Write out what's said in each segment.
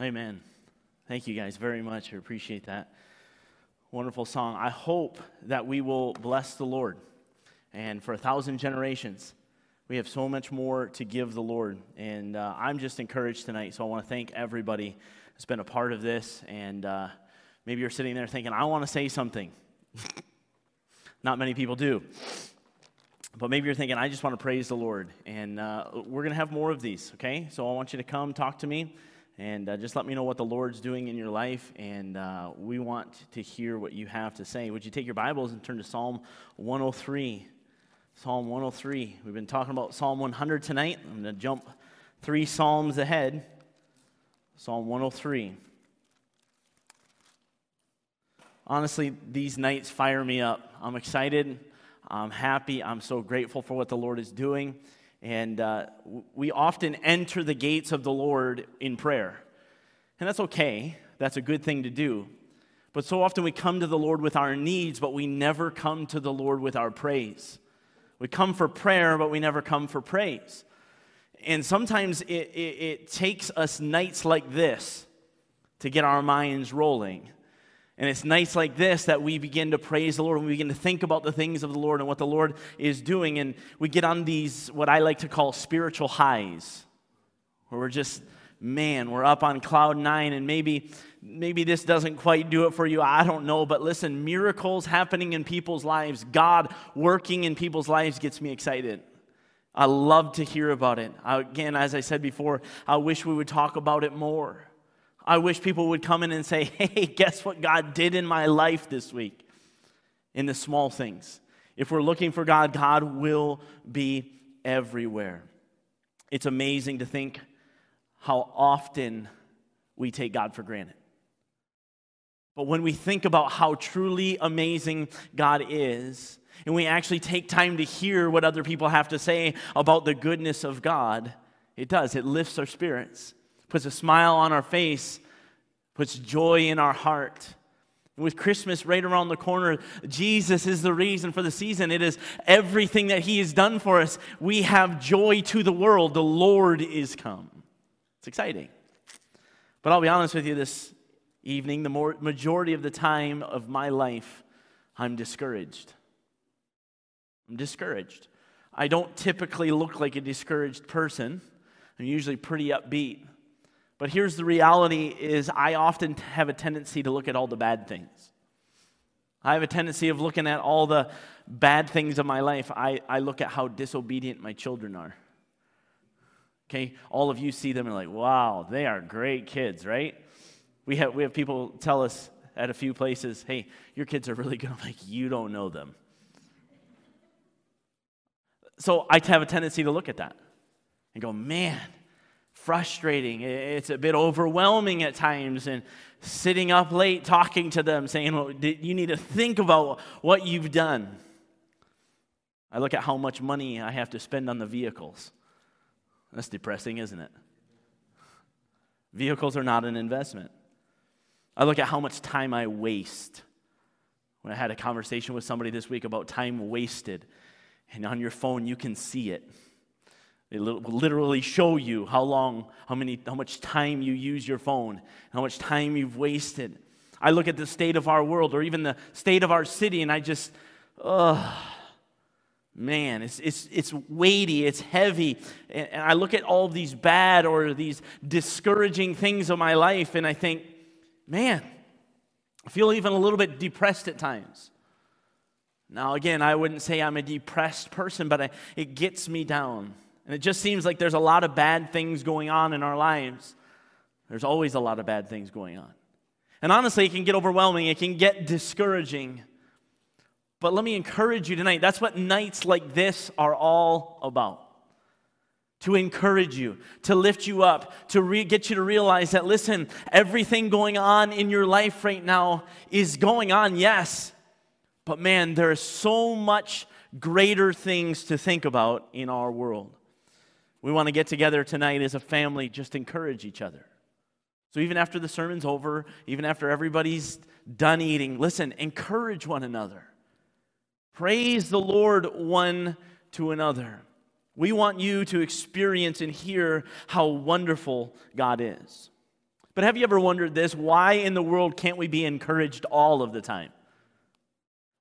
Amen. Thank you guys very much. I appreciate that. Wonderful song. I hope that we will bless the Lord. And for a thousand generations, we have so much more to give the Lord. And uh, I'm just encouraged tonight. So I want to thank everybody that's been a part of this. And uh, maybe you're sitting there thinking, I want to say something. Not many people do. But maybe you're thinking, I just want to praise the Lord. And uh, we're going to have more of these, okay? So I want you to come talk to me. And uh, just let me know what the Lord's doing in your life, and uh, we want to hear what you have to say. Would you take your Bibles and turn to Psalm 103? Psalm 103. We've been talking about Psalm 100 tonight. I'm going to jump three Psalms ahead. Psalm 103. Honestly, these nights fire me up. I'm excited. I'm happy. I'm so grateful for what the Lord is doing. And uh, we often enter the gates of the Lord in prayer. And that's okay, that's a good thing to do. But so often we come to the Lord with our needs, but we never come to the Lord with our praise. We come for prayer, but we never come for praise. And sometimes it, it, it takes us nights like this to get our minds rolling. And it's nights like this that we begin to praise the Lord and we begin to think about the things of the Lord and what the Lord is doing. And we get on these, what I like to call spiritual highs, where we're just, man, we're up on cloud nine. And maybe, maybe this doesn't quite do it for you. I don't know. But listen, miracles happening in people's lives, God working in people's lives gets me excited. I love to hear about it. Again, as I said before, I wish we would talk about it more. I wish people would come in and say, hey, guess what God did in my life this week? In the small things. If we're looking for God, God will be everywhere. It's amazing to think how often we take God for granted. But when we think about how truly amazing God is, and we actually take time to hear what other people have to say about the goodness of God, it does. It lifts our spirits puts a smile on our face, puts joy in our heart. With Christmas right around the corner, Jesus is the reason for the season. It is everything that He has done for us. We have joy to the world. The Lord is come. It's exciting. But I'll be honest with you this evening, the more, majority of the time of my life, I'm discouraged. I'm discouraged. I don't typically look like a discouraged person. I'm usually pretty upbeat. But here's the reality is I often have a tendency to look at all the bad things. I have a tendency of looking at all the bad things of my life. I, I look at how disobedient my children are. Okay, all of you see them and like, wow, they are great kids, right? We have, we have people tell us at a few places, hey, your kids are really good. I'm like, you don't know them. So I have a tendency to look at that and go, man, frustrating. It's a bit overwhelming at times. And sitting up late talking to them, saying, well, You need to think about what you've done. I look at how much money I have to spend on the vehicles. That's depressing, isn't it? Vehicles are not an investment. I look at how much time I waste. When I had a conversation with somebody this week about time wasted, and on your phone you can see it. It will literally show you how long, how many, how much time you use your phone, how much time you've wasted. I look at the state of our world or even the state of our city, and I just, ugh, man, it's, it's, it's weighty, it's heavy. And, I look at all these bad or these discouraging things of my life, and I think, man, I feel even a little bit depressed at times. Now, again, I wouldn't say I'm a depressed person, but I, it gets me down. And it just seems like there's a lot of bad things going on in our lives. There's always a lot of bad things going on. And honestly, it can get overwhelming, it can get discouraging. But let me encourage you tonight. That's what nights like this are all about. To encourage you, to lift you up, to re- get you to realize that, listen, everything going on in your life right now is going on, yes. But man, there is so much greater things to think about in our world. We want to get together tonight as a family, just encourage each other. So even after the sermon's over, even after everybody's done eating, listen, encourage one another. Praise the Lord one to another. We want you to experience and hear how wonderful God is. But have you ever wondered this? Why in the world can't we be encouraged all of the time?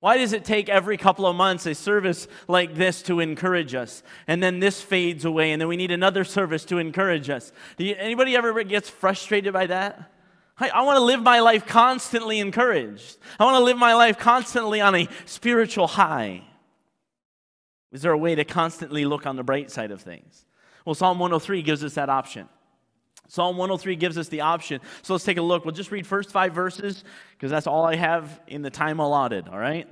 Why does it take every couple of months a service like this to encourage us? And then this fades away, and then we need another service to encourage us. You, anybody ever gets frustrated by that? I, I want to live my life constantly encouraged. I want to live my life constantly on a spiritual high. Is there a way to constantly look on the bright side of things? Well, Psalm 103 gives us that option. Psalm 103 gives us the option. So let's take a look. We'll just read first five verses because that's all I have in the time allotted, all right?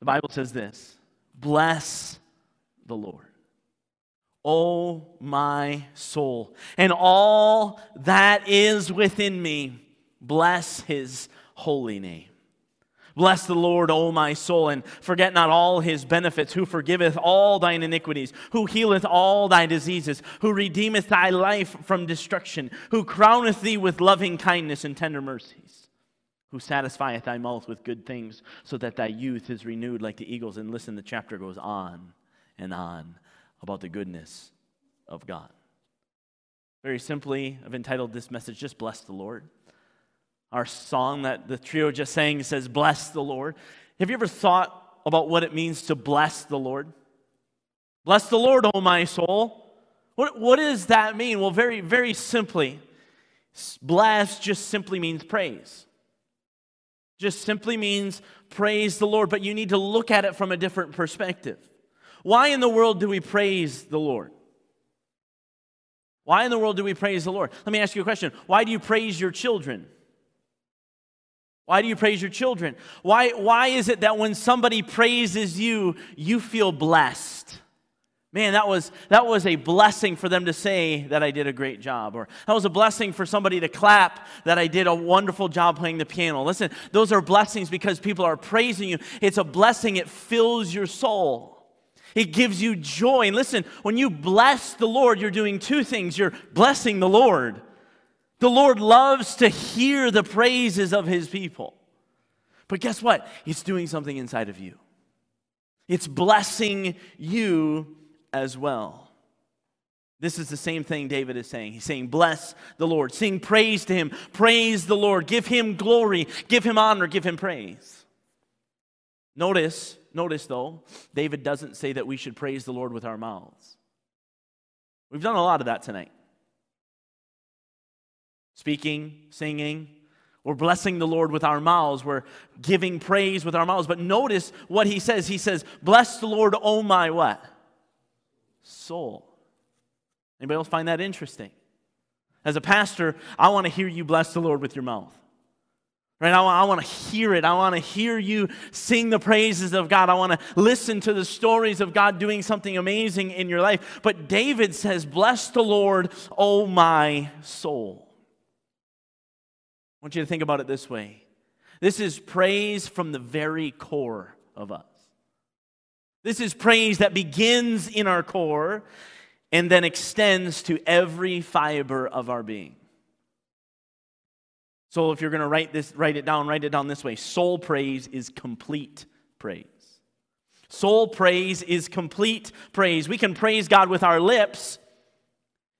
The Bible says this Bless the Lord, O my soul, and all that is within me. Bless his holy name. Bless the Lord, O my soul, and forget not all his benefits, who forgiveth all thine iniquities, who healeth all thy diseases, who redeemeth thy life from destruction, who crowneth thee with loving kindness and tender mercies, who satisfieth thy mouth with good things, so that thy youth is renewed like the eagles. And listen, the chapter goes on and on about the goodness of God. Very simply, I've entitled this message, Just Bless the Lord. Our song that the trio just sang says, Bless the Lord. Have you ever thought about what it means to bless the Lord? Bless the Lord, O my soul. What, what does that mean? Well, very, very simply, bless just simply means praise. Just simply means praise the Lord, but you need to look at it from a different perspective. Why in the world do we praise the Lord? Why in the world do we praise the Lord? Let me ask you a question. Why do you praise your children? Why do you praise your children? Why, why is it that when somebody praises you, you feel blessed? Man, that was, that was a blessing for them to say that I did a great job. Or that was a blessing for somebody to clap that I did a wonderful job playing the piano. Listen, those are blessings because people are praising you. It's a blessing, it fills your soul. It gives you joy. And listen, when you bless the Lord, you're doing two things. You're blessing the Lord, the Lord loves to hear the praises of his people. But guess what? It's doing something inside of you, it's blessing you as well. This is the same thing David is saying. He's saying, Bless the Lord. Sing praise to him. Praise the Lord. Give him glory. Give him honor. Give him praise. Notice, notice though, David doesn't say that we should praise the Lord with our mouths. We've done a lot of that tonight speaking, singing. We're blessing the Lord with our mouths. We're giving praise with our mouths. But notice what he says. He says, Bless the Lord, O my what? Soul. Anybody else find that interesting? As a pastor, I want to hear you bless the Lord with your mouth. Right? I want, I want to hear it. I want to hear you sing the praises of God. I want to listen to the stories of God doing something amazing in your life. But David says, Bless the Lord, O my soul want you to think about it this way this is praise from the very core of us. This is praise that begins in our core and then extends to every fiber of our being. So if you're going to write this write it down, write it down this way. Soul praise is complete praise. Soul praise is complete praise. We can praise God with our lips,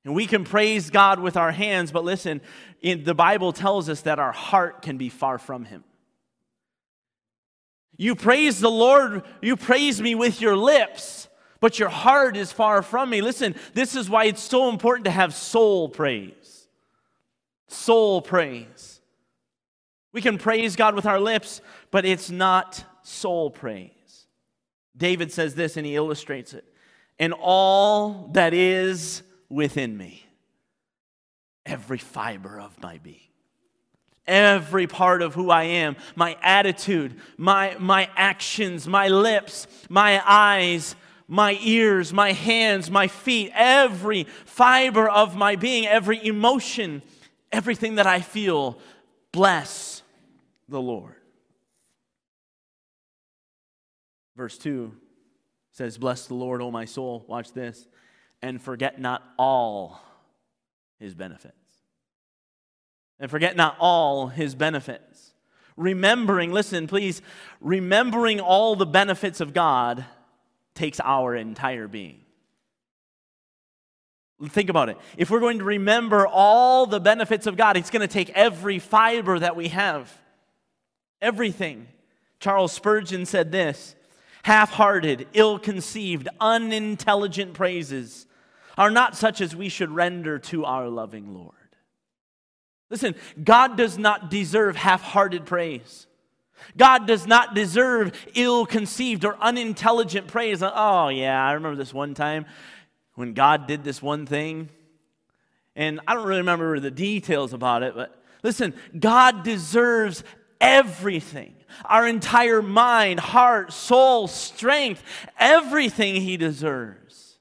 and we can praise God with our hands, but listen, the Bible tells us that our heart can be far from Him. You praise the Lord, you praise me with your lips, but your heart is far from me. Listen, this is why it's so important to have soul praise. Soul praise. We can praise God with our lips, but it's not soul praise. David says this and he illustrates it. And all that is within me. Every fiber of my being. Every part of who I am, my attitude, my, my actions, my lips, my eyes, my ears, my hands, my feet, every fiber of my being, every emotion, everything that I feel, bless the Lord. Verse 2 says, Bless the Lord, O my soul. Watch this and forget not all his benefits. And forget not all his benefits. Remembering, listen, please, remembering all the benefits of God takes our entire being. Think about it. If we're going to remember all the benefits of God, it's going to take every fiber that we have. Everything. Charles Spurgeon said this half hearted, ill conceived, unintelligent praises are not such as we should render to our loving Lord. Listen, God does not deserve half hearted praise. God does not deserve ill conceived or unintelligent praise. Oh, yeah, I remember this one time when God did this one thing. And I don't really remember the details about it, but listen, God deserves everything our entire mind, heart, soul, strength, everything He deserves.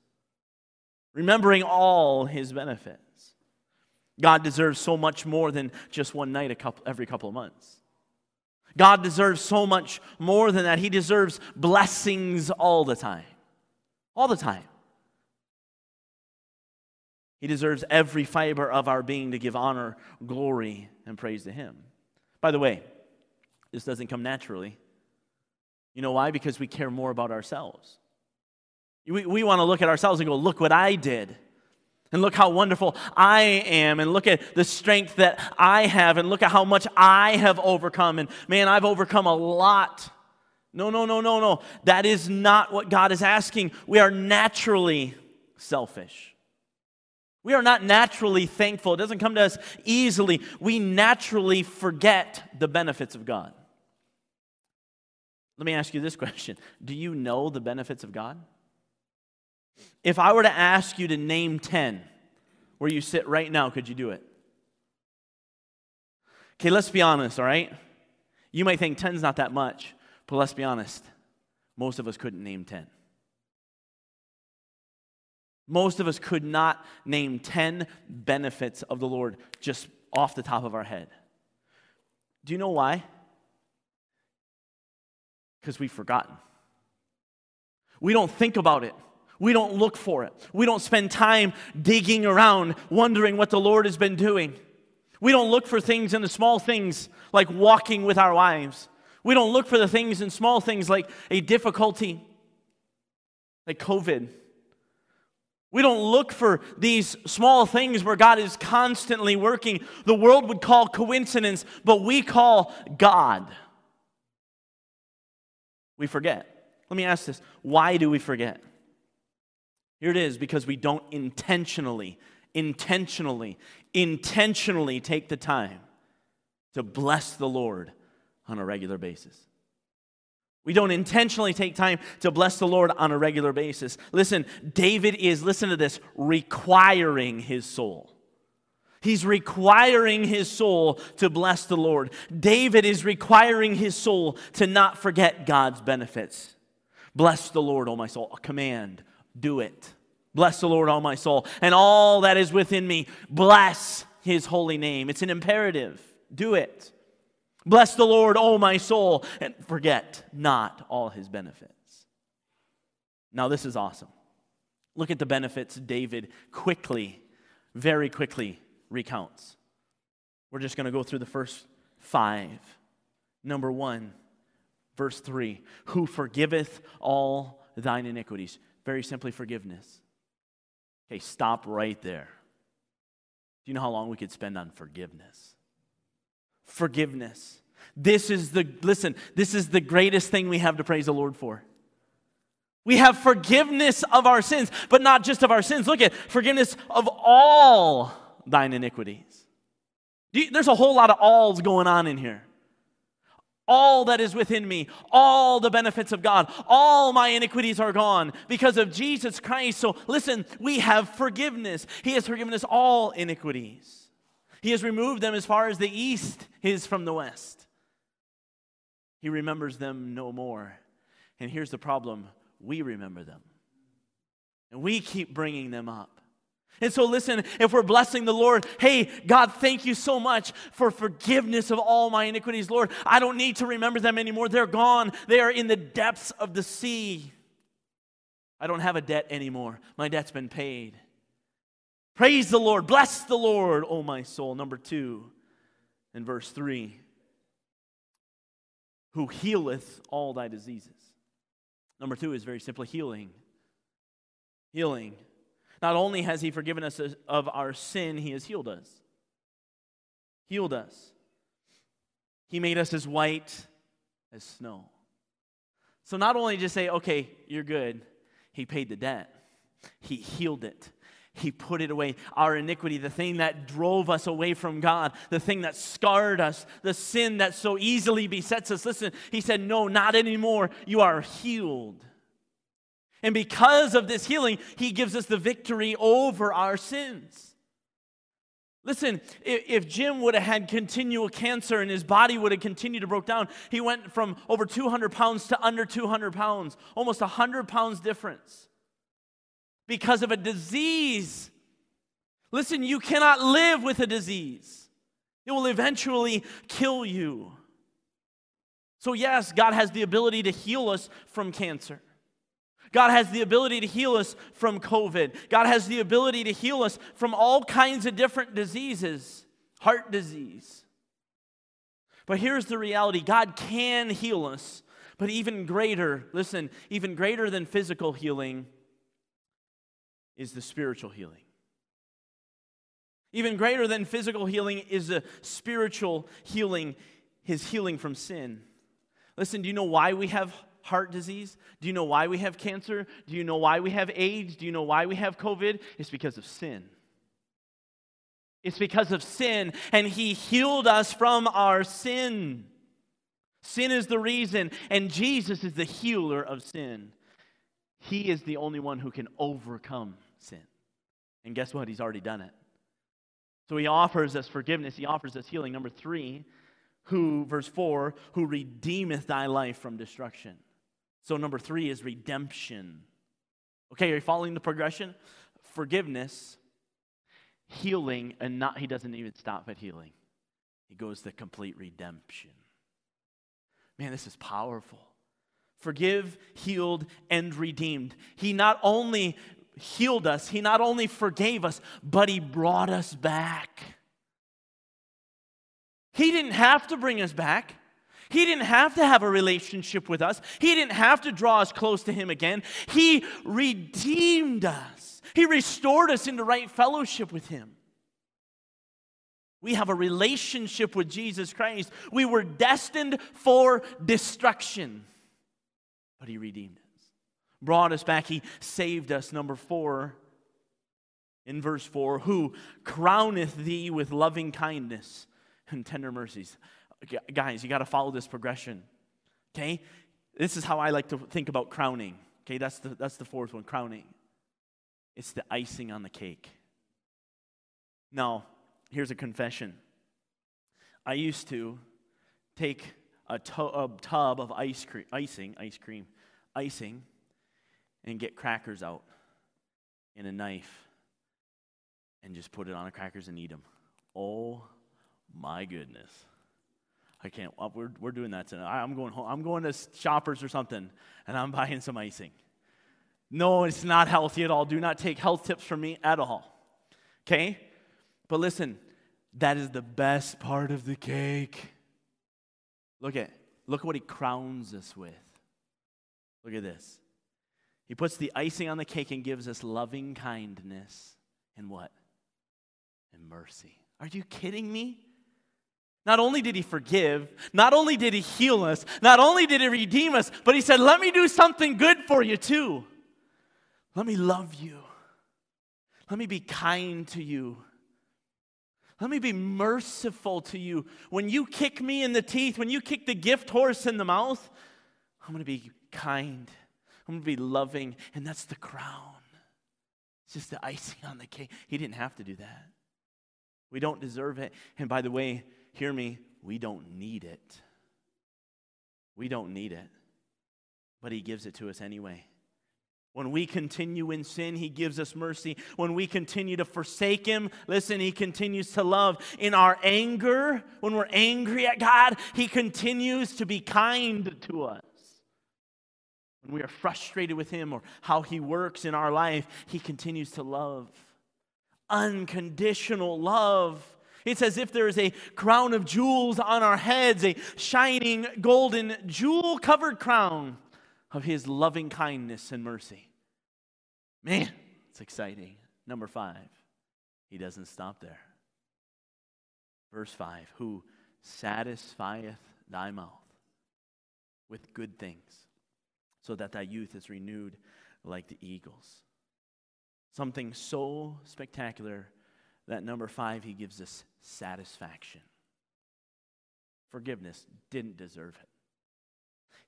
Remembering all His benefits. God deserves so much more than just one night a couple, every couple of months. God deserves so much more than that. He deserves blessings all the time. All the time. He deserves every fiber of our being to give honor, glory, and praise to Him. By the way, this doesn't come naturally. You know why? Because we care more about ourselves. We, we want to look at ourselves and go, look what I did. And look how wonderful I am. And look at the strength that I have. And look at how much I have overcome. And man, I've overcome a lot. No, no, no, no, no. That is not what God is asking. We are naturally selfish. We are not naturally thankful. It doesn't come to us easily. We naturally forget the benefits of God. Let me ask you this question Do you know the benefits of God? If I were to ask you to name 10 where you sit right now, could you do it? Okay, let's be honest, all right? You might think 10's not that much, but let's be honest. Most of us couldn't name 10. Most of us could not name 10 benefits of the Lord just off the top of our head. Do you know why? Because we've forgotten. We don't think about it. We don't look for it. We don't spend time digging around, wondering what the Lord has been doing. We don't look for things in the small things like walking with our wives. We don't look for the things in small things like a difficulty, like COVID. We don't look for these small things where God is constantly working. The world would call coincidence, but we call God. We forget. Let me ask this why do we forget? Here it is because we don't intentionally, intentionally, intentionally take the time to bless the Lord on a regular basis. We don't intentionally take time to bless the Lord on a regular basis. Listen, David is, listen to this, requiring his soul. He's requiring his soul to bless the Lord. David is requiring his soul to not forget God's benefits. Bless the Lord, O my soul. A command. Do it. Bless the Lord, O my soul. And all that is within me, bless his holy name. It's an imperative. Do it. Bless the Lord, O my soul, and forget not all his benefits. Now, this is awesome. Look at the benefits David quickly, very quickly recounts. We're just going to go through the first five. Number one, verse three Who forgiveth all thine iniquities? Very simply, forgiveness. Okay, stop right there. Do you know how long we could spend on forgiveness? Forgiveness. This is the, listen, this is the greatest thing we have to praise the Lord for. We have forgiveness of our sins, but not just of our sins. Look at forgiveness of all thine iniquities. There's a whole lot of alls going on in here. All that is within me, all the benefits of God, all my iniquities are gone because of Jesus Christ. So listen, we have forgiveness. He has forgiven us all iniquities. He has removed them as far as the east is from the west. He remembers them no more. And here's the problem we remember them. And we keep bringing them up. And so, listen, if we're blessing the Lord, hey, God, thank you so much for forgiveness of all my iniquities, Lord. I don't need to remember them anymore. They're gone, they are in the depths of the sea. I don't have a debt anymore. My debt's been paid. Praise the Lord. Bless the Lord, oh my soul. Number two, in verse three, who healeth all thy diseases. Number two is very simply healing. Healing. Not only has He forgiven us of our sin, He has healed us. Healed us. He made us as white as snow. So not only just say, okay, you're good, He paid the debt, He healed it. He put it away. Our iniquity, the thing that drove us away from God, the thing that scarred us, the sin that so easily besets us. Listen, He said, No, not anymore. You are healed. And because of this healing, He gives us the victory over our sins. Listen, if Jim would have had continual cancer and his body would have continued to broke down, he went from over 200 pounds to under 200 pounds, almost 100 pounds difference because of a disease. Listen, you cannot live with a disease, it will eventually kill you. So, yes, God has the ability to heal us from cancer. God has the ability to heal us from COVID. God has the ability to heal us from all kinds of different diseases, heart disease. But here's the reality God can heal us, but even greater, listen, even greater than physical healing is the spiritual healing. Even greater than physical healing is the spiritual healing, his healing from sin. Listen, do you know why we have heart disease? Do you know why we have cancer? Do you know why we have AIDS? Do you know why we have COVID? It's because of sin. It's because of sin, and He healed us from our sin. Sin is the reason, and Jesus is the healer of sin. He is the only one who can overcome sin. And guess what? He's already done it. So he offers us forgiveness, he offers us healing. Number three, who, verse four, who redeemeth thy life from destruction. So number three is redemption. Okay, are you following the progression? Forgiveness, healing, and not, he doesn't even stop at healing. He goes to complete redemption. Man, this is powerful. Forgive, healed, and redeemed. He not only healed us, He not only forgave us, but He brought us back. He didn't have to bring us back. He didn't have to have a relationship with us. He didn't have to draw us close to Him again. He redeemed us, He restored us into right fellowship with Him. We have a relationship with Jesus Christ. We were destined for destruction, but He redeemed us brought us back. He saved us. Number four, in verse four, who crowneth thee with loving kindness and tender mercies. Guys, you got to follow this progression. Okay? This is how I like to think about crowning. Okay, that's the, that's the fourth one crowning. It's the icing on the cake. Now, here's a confession. I used to take a, to- a tub of ice cream, icing, ice cream, icing, and get crackers out in a knife and just put it on the crackers and eat them. Oh my goodness. I can't. Uh, we're, we're doing that tonight. I'm going home. I'm going to shoppers or something and I'm buying some icing. No, it's not healthy at all. Do not take health tips from me at all. Okay? But listen, that is the best part of the cake. Look at look at what he crowns us with. Look at this. He puts the icing on the cake and gives us loving kindness and what? And mercy. Are you kidding me? Not only did he forgive, not only did he heal us, not only did he redeem us, but he said, Let me do something good for you too. Let me love you. Let me be kind to you. Let me be merciful to you. When you kick me in the teeth, when you kick the gift horse in the mouth, I'm going to be kind. I'm going to be loving, and that's the crown. It's just the icing on the cake. He didn't have to do that. We don't deserve it. And by the way, hear me, we don't need it. We don't need it. But He gives it to us anyway. When we continue in sin, He gives us mercy. When we continue to forsake Him, listen, He continues to love. In our anger, when we're angry at God, He continues to be kind to us when we are frustrated with Him or how He works in our life, He continues to love. Unconditional love. It's as if there is a crown of jewels on our heads, a shining golden jewel covered crown of His loving kindness and mercy. Man, it's exciting. Number five, he doesn't stop there. Verse 5 Who satisfieth thy mouth with good things, so that thy youth is renewed like the eagles. Something so spectacular that number five, he gives us satisfaction. Forgiveness didn't deserve it.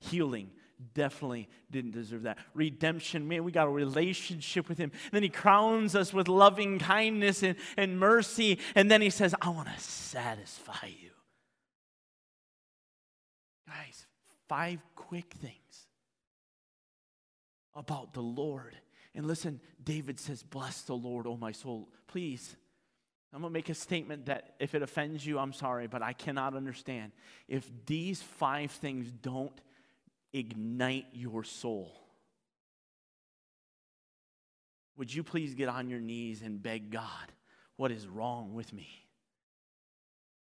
Healing definitely didn't deserve that. Redemption, man, we got a relationship with him. And then he crowns us with loving kindness and, and mercy. And then he says, I want to satisfy you. Guys, five quick things about the Lord. And listen, David says, Bless the Lord, O my soul. Please, I'm going to make a statement that if it offends you, I'm sorry, but I cannot understand. If these five things don't ignite your soul, would you please get on your knees and beg God, what is wrong with me?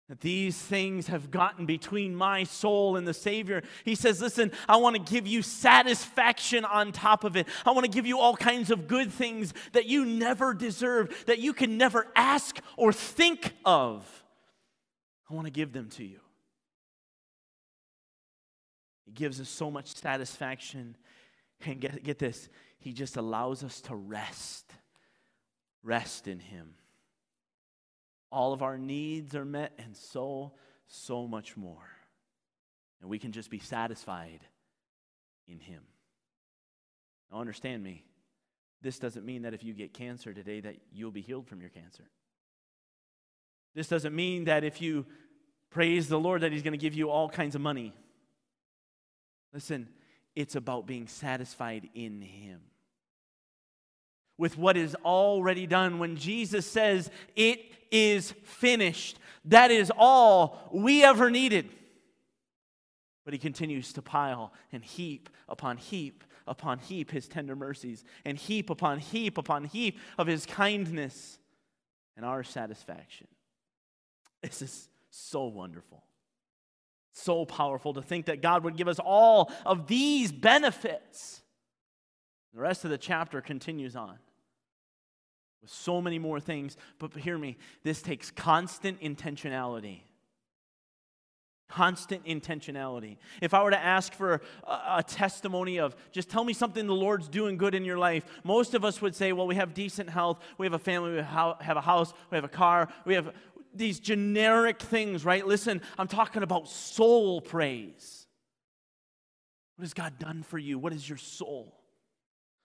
That these things have gotten between my soul and the Savior. He says, Listen, I want to give you satisfaction on top of it. I want to give you all kinds of good things that you never deserve, that you can never ask or think of. I want to give them to you. He gives us so much satisfaction. And get, get this, He just allows us to rest. Rest in Him. All of our needs are met, and so, so much more. And we can just be satisfied in Him. Now, understand me. This doesn't mean that if you get cancer today that you'll be healed from your cancer. This doesn't mean that if you praise the Lord that He's going to give you all kinds of money. Listen, it's about being satisfied in Him. With what is already done. When Jesus says, It is finished. That is all we ever needed. But he continues to pile and heap upon heap upon heap his tender mercies, and heap upon heap upon heap of his kindness and our satisfaction. This is so wonderful. So powerful to think that God would give us all of these benefits. The rest of the chapter continues on with so many more things. But hear me, this takes constant intentionality. Constant intentionality. If I were to ask for a, a, testimony of just tell me something the Lord's doing good in your life, most of us would say, well, we have decent health, we have a family, we have a house, we have a car, we have these generic things, right? Listen, I'm talking about soul praise. What has God done for you? What is your soul?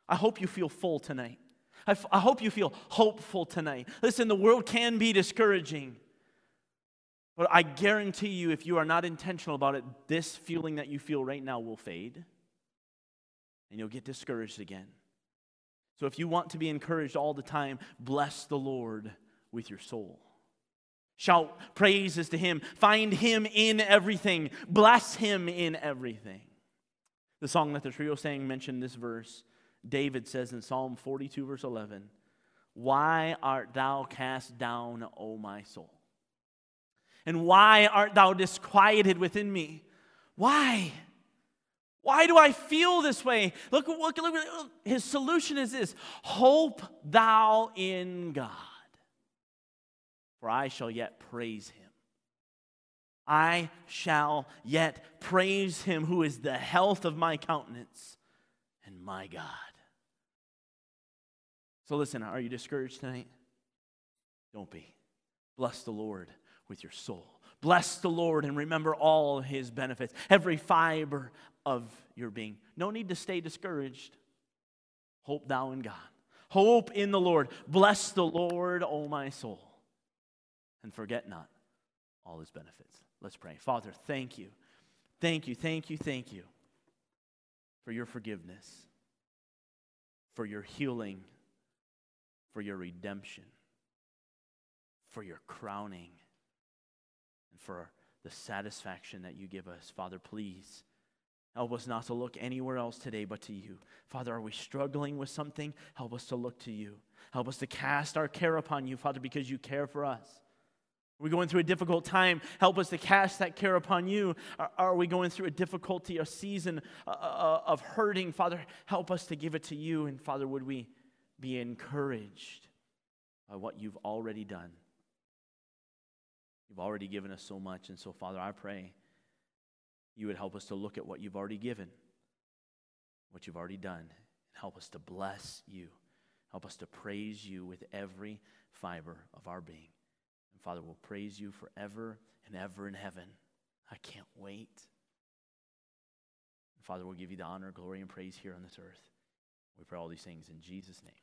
I hope you feel full tonight. I, f- I hope you feel hopeful tonight. Listen, the world can be discouraging. But I guarantee you, if you are not intentional about it, this feeling that you feel right now will fade and you'll get discouraged again. So if you want to be encouraged all the time, bless the Lord with your soul. Shout praises to Him. Find Him in everything. Bless Him in everything. The song that the trio sang mentioned this verse. David says in Psalm 42, verse 11, Why art thou cast down, O my soul? And why art thou disquieted within me? Why? Why do I feel this way? Look, look, look, look. His solution is this Hope thou in God, for I shall yet praise him. I shall yet praise him who is the health of my countenance and my God. So listen, are you discouraged tonight? Don't be. Bless the Lord with your soul. Bless the Lord and remember all his benefits, every fiber of your being. No need to stay discouraged. Hope thou in God. Hope in the Lord. Bless the Lord, O my soul. And forget not all his benefits. Let's pray. Father, thank you. Thank you, thank you, thank you for your forgiveness, for your healing for your redemption, for your crowning, and for the satisfaction that you give us. Father, please help us not to look anywhere else today but to you. Father, are we struggling with something? Help us to look to you. Help us to cast our care upon you, Father, because you care for us. Are we going through a difficult time? Help us to cast that care upon you. Are, we going through a difficulty, a season uh, uh of hurting? Father, help us to give it to you. And Father, would we be encouraged by what you've already done. You've already given us so much. And so, Father, I pray you would help us to look at what you've already given, what you've already done, and help us to bless you. Help us to praise you with every fiber of our being. Father, we'll praise you forever and ever in heaven. I can't wait. Father, we'll give you the honor, glory, and praise here on this earth. We pray all these things in Jesus' name.